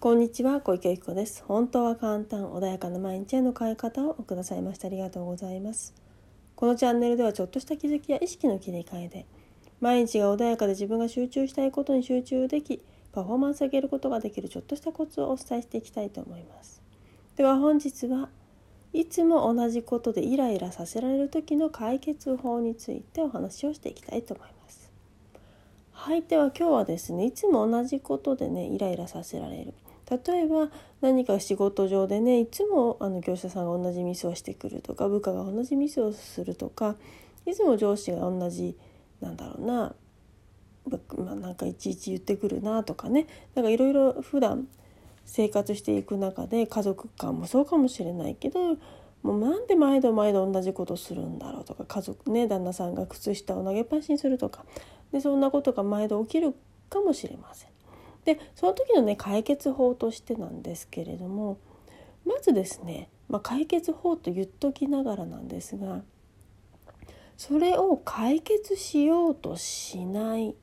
こんにちは小池由子です。本当は簡単穏やかな毎日への変え方をくださいましてありがとうございます。このチャンネルではちょっとした気づきや意識の切り替えで毎日が穏やかで自分が集中したいことに集中できパフォーマンスを上げることができるちょっとしたコツをお伝えしていきたいと思います。では本日はいつも同じことでイライラさせられる時の解決法についてお話をしていきたいと思います。はいでは今日はですねいつも同じことでねイライラさせられる。例えば何か仕事上でねいつもあの業者さんが同じミスをしてくるとか部下が同じミスをするとかいつも上司が同じなんだろうな、まあ、なんかいちいち言ってくるなとかねなんかいろいろ普段生活していく中で家族間もそうかもしれないけどもうなんで毎度毎度同じことするんだろうとか家族ね旦那さんが靴下を投げっぱなしにするとかでそんなことが毎度起きるかもしれません。でその時のね解決法としてなんですけれどもまずですね、まあ、解決法と言っときながらなんですがそれを解決しようとしないっ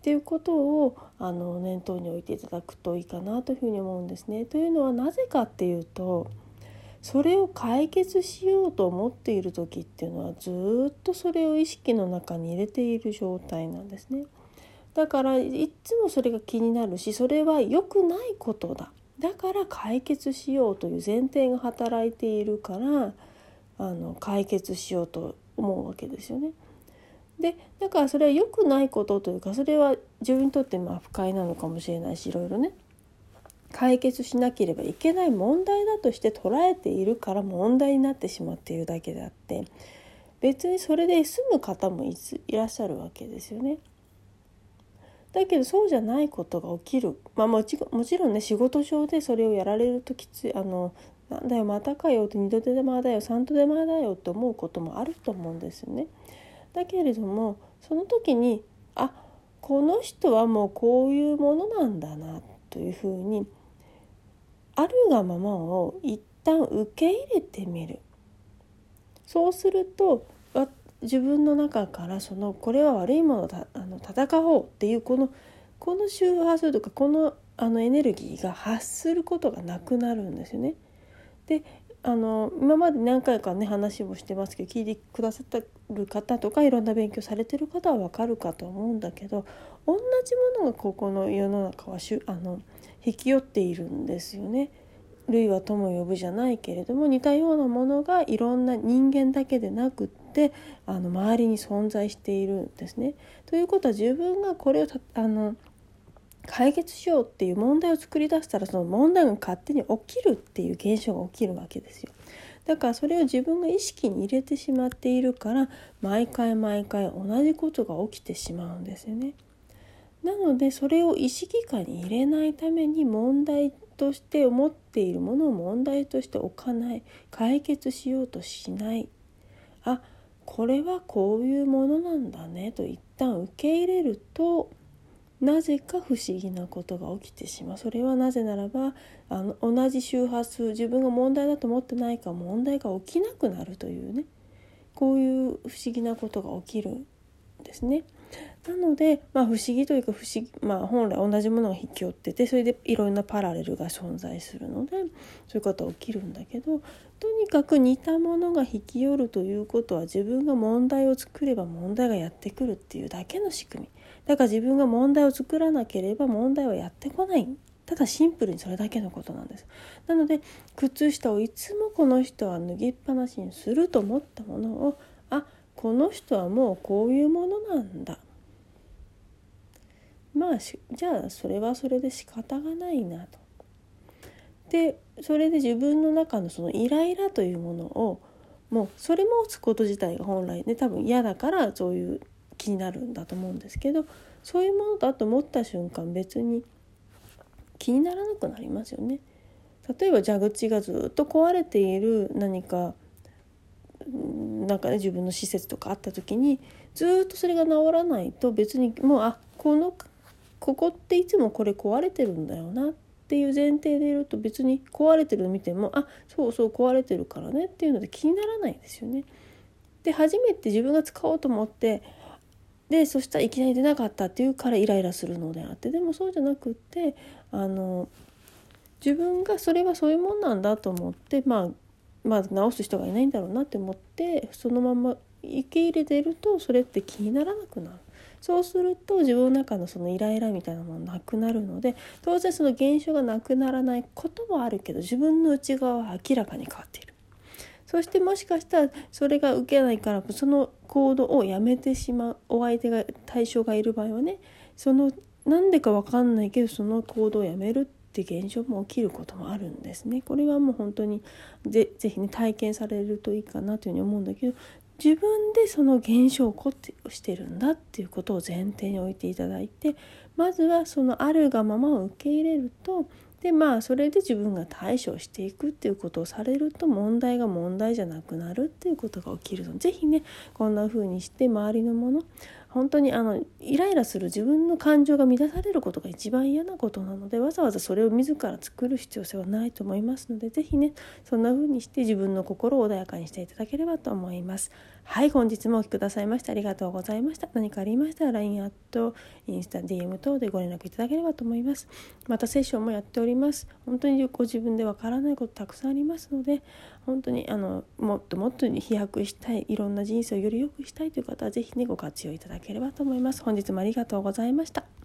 ていうことをあの念頭に置いていただくといいかなというふうに思うんですね。というのはなぜかっていうとそれを解決しようと思っている時っていうのはずっとそれを意識の中に入れている状態なんですね。だからいつもそれが気になるしそれは良くないことだだから解決しようという前提が働いているからあの解決しようと思うわけですよね。でだからそれは良くないことというかそれは自分にとってまあ不快なのかもしれないしいろいろね解決しなければいけない問題だとして捉えているから問題になってしまっているだけであって別にそれで済む方もいらっしゃるわけですよね。だけどそうじゃないことが起きる、まあ、もちもちろんね仕事上でそれをやられるときついあのなんだよまたかよって二度手間だよ三度手間だよって思うこともあると思うんですよね。だけれどもその時にあこの人はもうこういうものなんだなというふうにあるがままを一旦受け入れてみるそうすると自分の中からそのこれは悪いものだあの戦おうっていうこのこの周波数とかこのあのエネルギーが発することがなくなるんですよね。であの今まで何回かね話もしてますけど聞いてくださってる方とかいろんな勉強されてる方は分かるかと思うんだけど同じものがここの世の中はしゅあの引き寄っているんですよね。類は友呼ぶじゃないけれども似たようなものがいろんな人間だけでなくってあの周りに存在しているんですね。ということは自分がこれをあの解決しようっていう問題を作り出したらその問題が勝手に起きるっていう現象が起きるわけですよ。だからそれを自分が意識に入れてしまっているから毎回毎回同じことが起きてしまうんですよね。なのでそれを意識下に入れないために問題として思っているものを問題として置かない解決しようとしないあこれはこういうものなんだねと一旦受け入れるとなぜか不思議なことが起きてしまうそれはなぜならばあの同じ周波数自分が問題だと思ってないか問題が起きなくなるというねこういう不思議なことが起きるんですね。なので、まあ、不思議というか不思議、まあ、本来同じものが引き寄っててそれでいろんなパラレルが存在するのでそういうことは起きるんだけどとにかく似たものが引き寄るということは自分が問題を作れば問題がやってくるっていうだけの仕組み。だから自分が問題を作らなければ問題はやってこない。ただシンプルにそれだけのことなんです。なので靴下をいつもこの人は脱ぎっぱなしにすると思ったものをこの人はもうこういうものなんだまあじゃあそれはそれで仕方がないなと。でそれで自分の中のそのイライラというものをもうそれも打つこと自体が本来ね多分嫌だからそういう気になるんだと思うんですけどそういうものだと思った瞬間別に気にならなくなりますよね。例えば蛇口がずっと壊れている何かなんかね自分の施設とかあった時にずっとそれが治らないと別にもうあこのここっていつもこれ壊れてるんだよなっていう前提でいると別に壊れてるの見てもあそうそう壊れてるからねっていうので気にならないですよね。で初めて自分が使おうと思ってでそしたらいきなり出なかったっていうからイライラするのであってでもそうじゃなくってあの自分がそれはそういうもんなんだと思って、まあ、まあ直す人がいないんだろうなって思ってそのまま受け入れてるとそれって気にならなくなる。そうすると自分の中のそのイライラみたいなものなくなるので当然その現象がなくならないこともあるけど自分の内側は明らかに変わっている。そしてもしかしたらそれが受けないからその行動をやめてしまうお相手が対象がいる場合はねそのなんでか分かんないけどその行動をやめるって現象も起きることもあるんですね。これはもう本当にぜぜひね体験されるといいかなというふうに思うんだけど自分でその現象を起こってしてるんだっていうことを前提に置いていただいてまずはそのあるがままを受け入れるとでまあそれで自分が対処していくっていうことをされると問題が問題じゃなくなるっていうことが起きるので是非ねこんな風にして周りのもの本当にあのイライラする自分の感情が乱されることが一番嫌なことなのでわざわざそれを自ら作る必要性はないと思いますので是非ねそんな風にして自分の心を穏やかにしていただければと思います。はい本日もお聴きくださいましてありがとうございました。何かありましたら LINE アットインスタ DM 等でご連絡いただければと思います。またセッションもやっております。本当にご自分でわからないことたくさんありますので本当にあのもっともっと飛躍したいいろんな人生をより良くしたいという方は是非ねご活用いただければと思います。本日もありがとうございました。